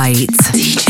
Light.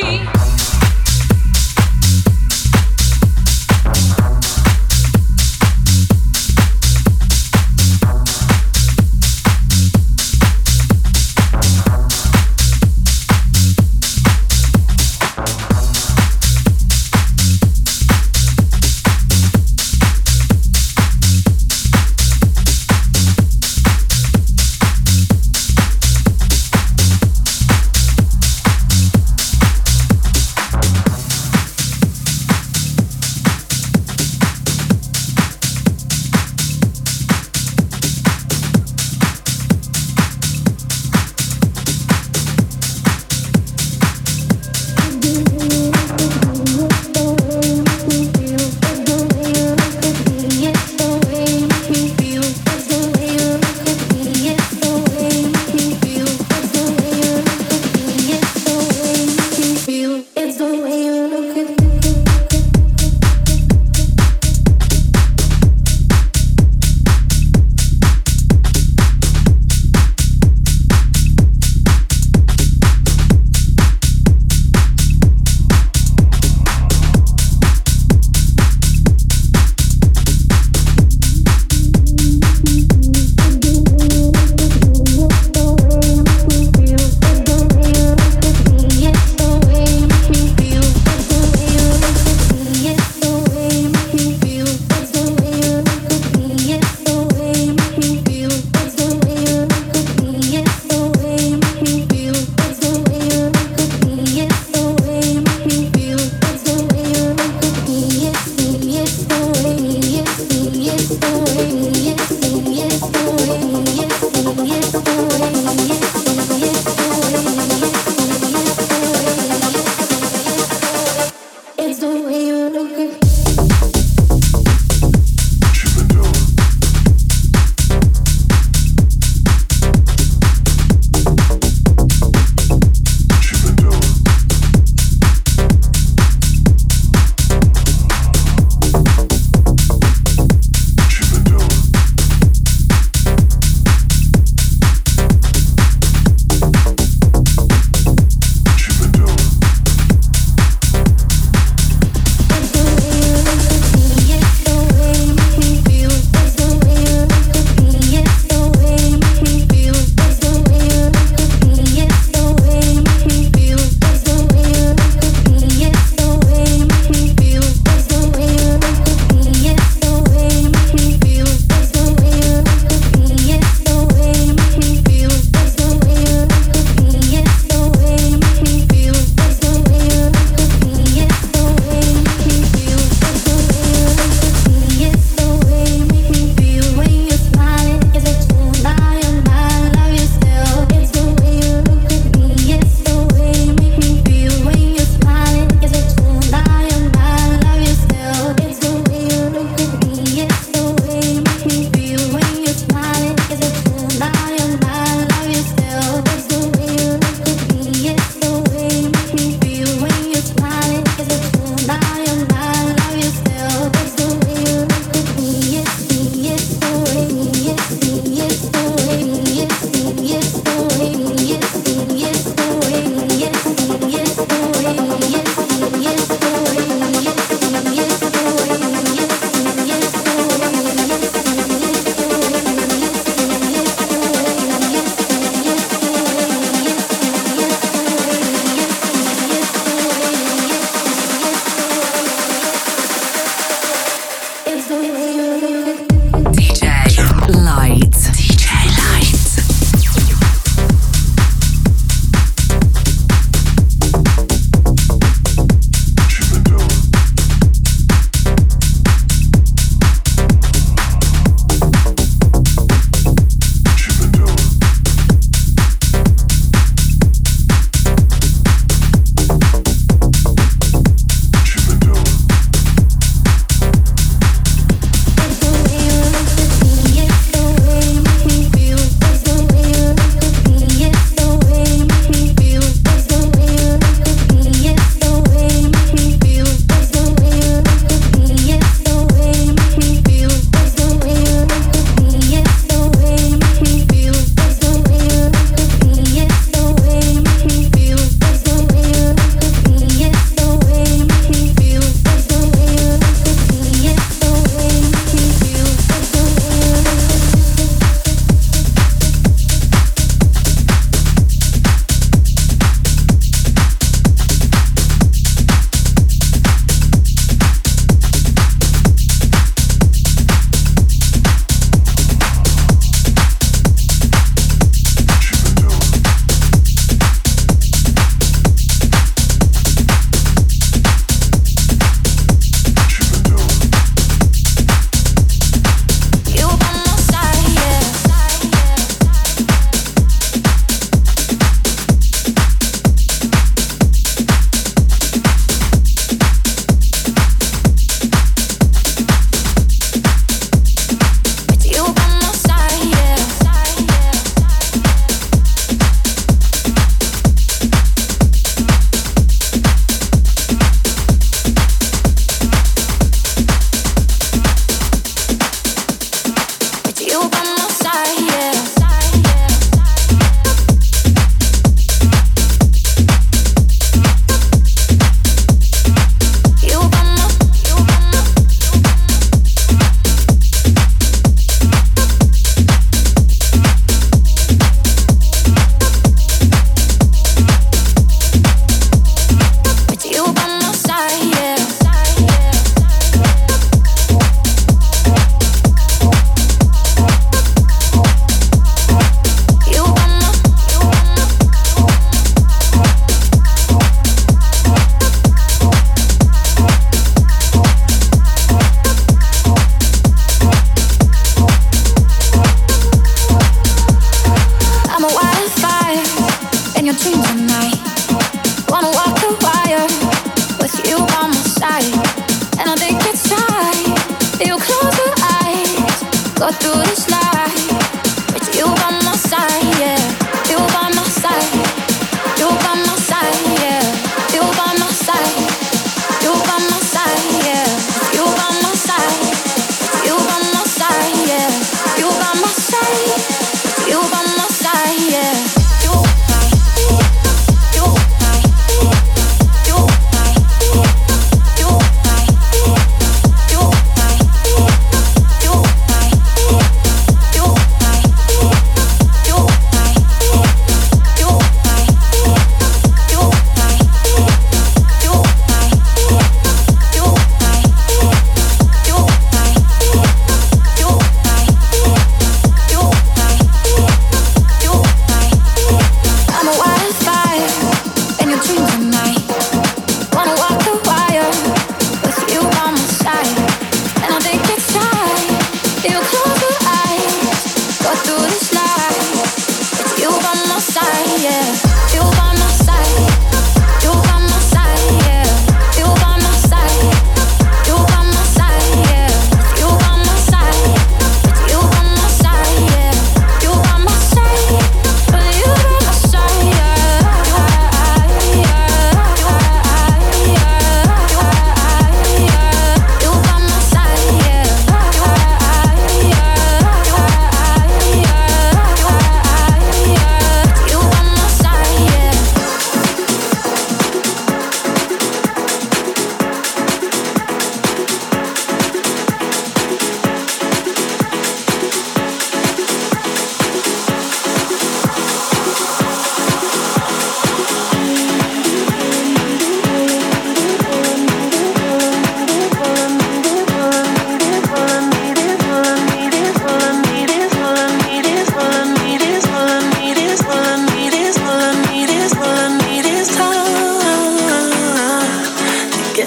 free.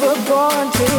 were born to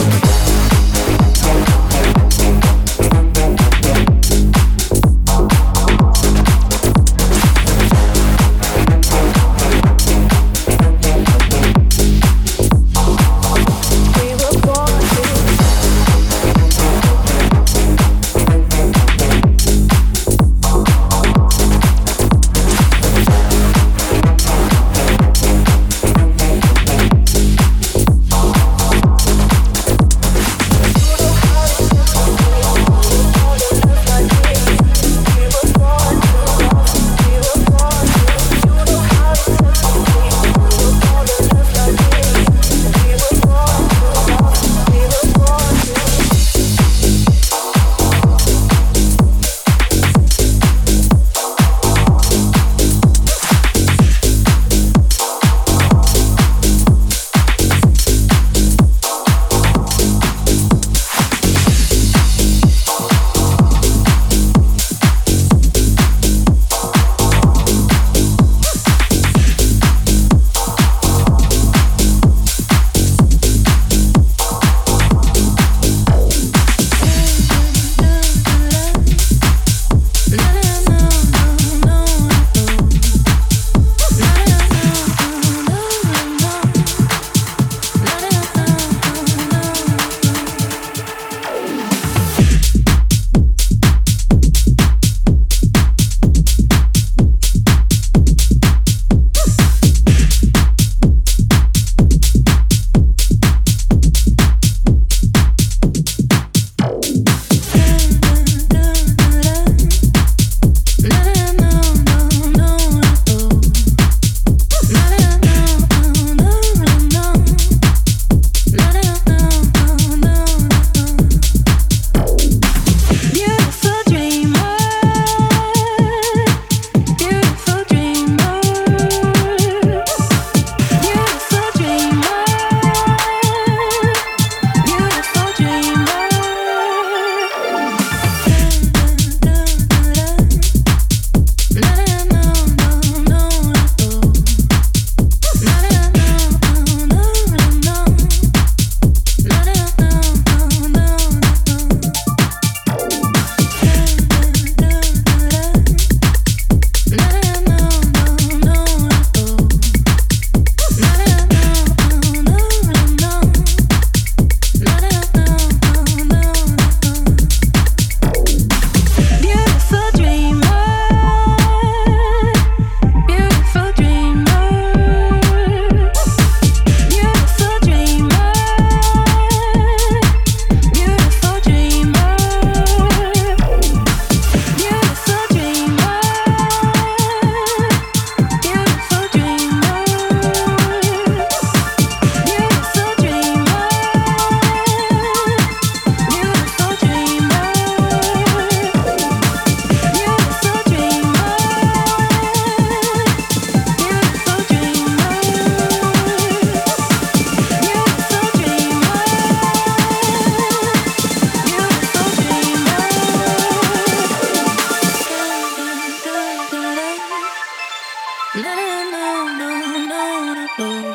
no, no, no, no, no.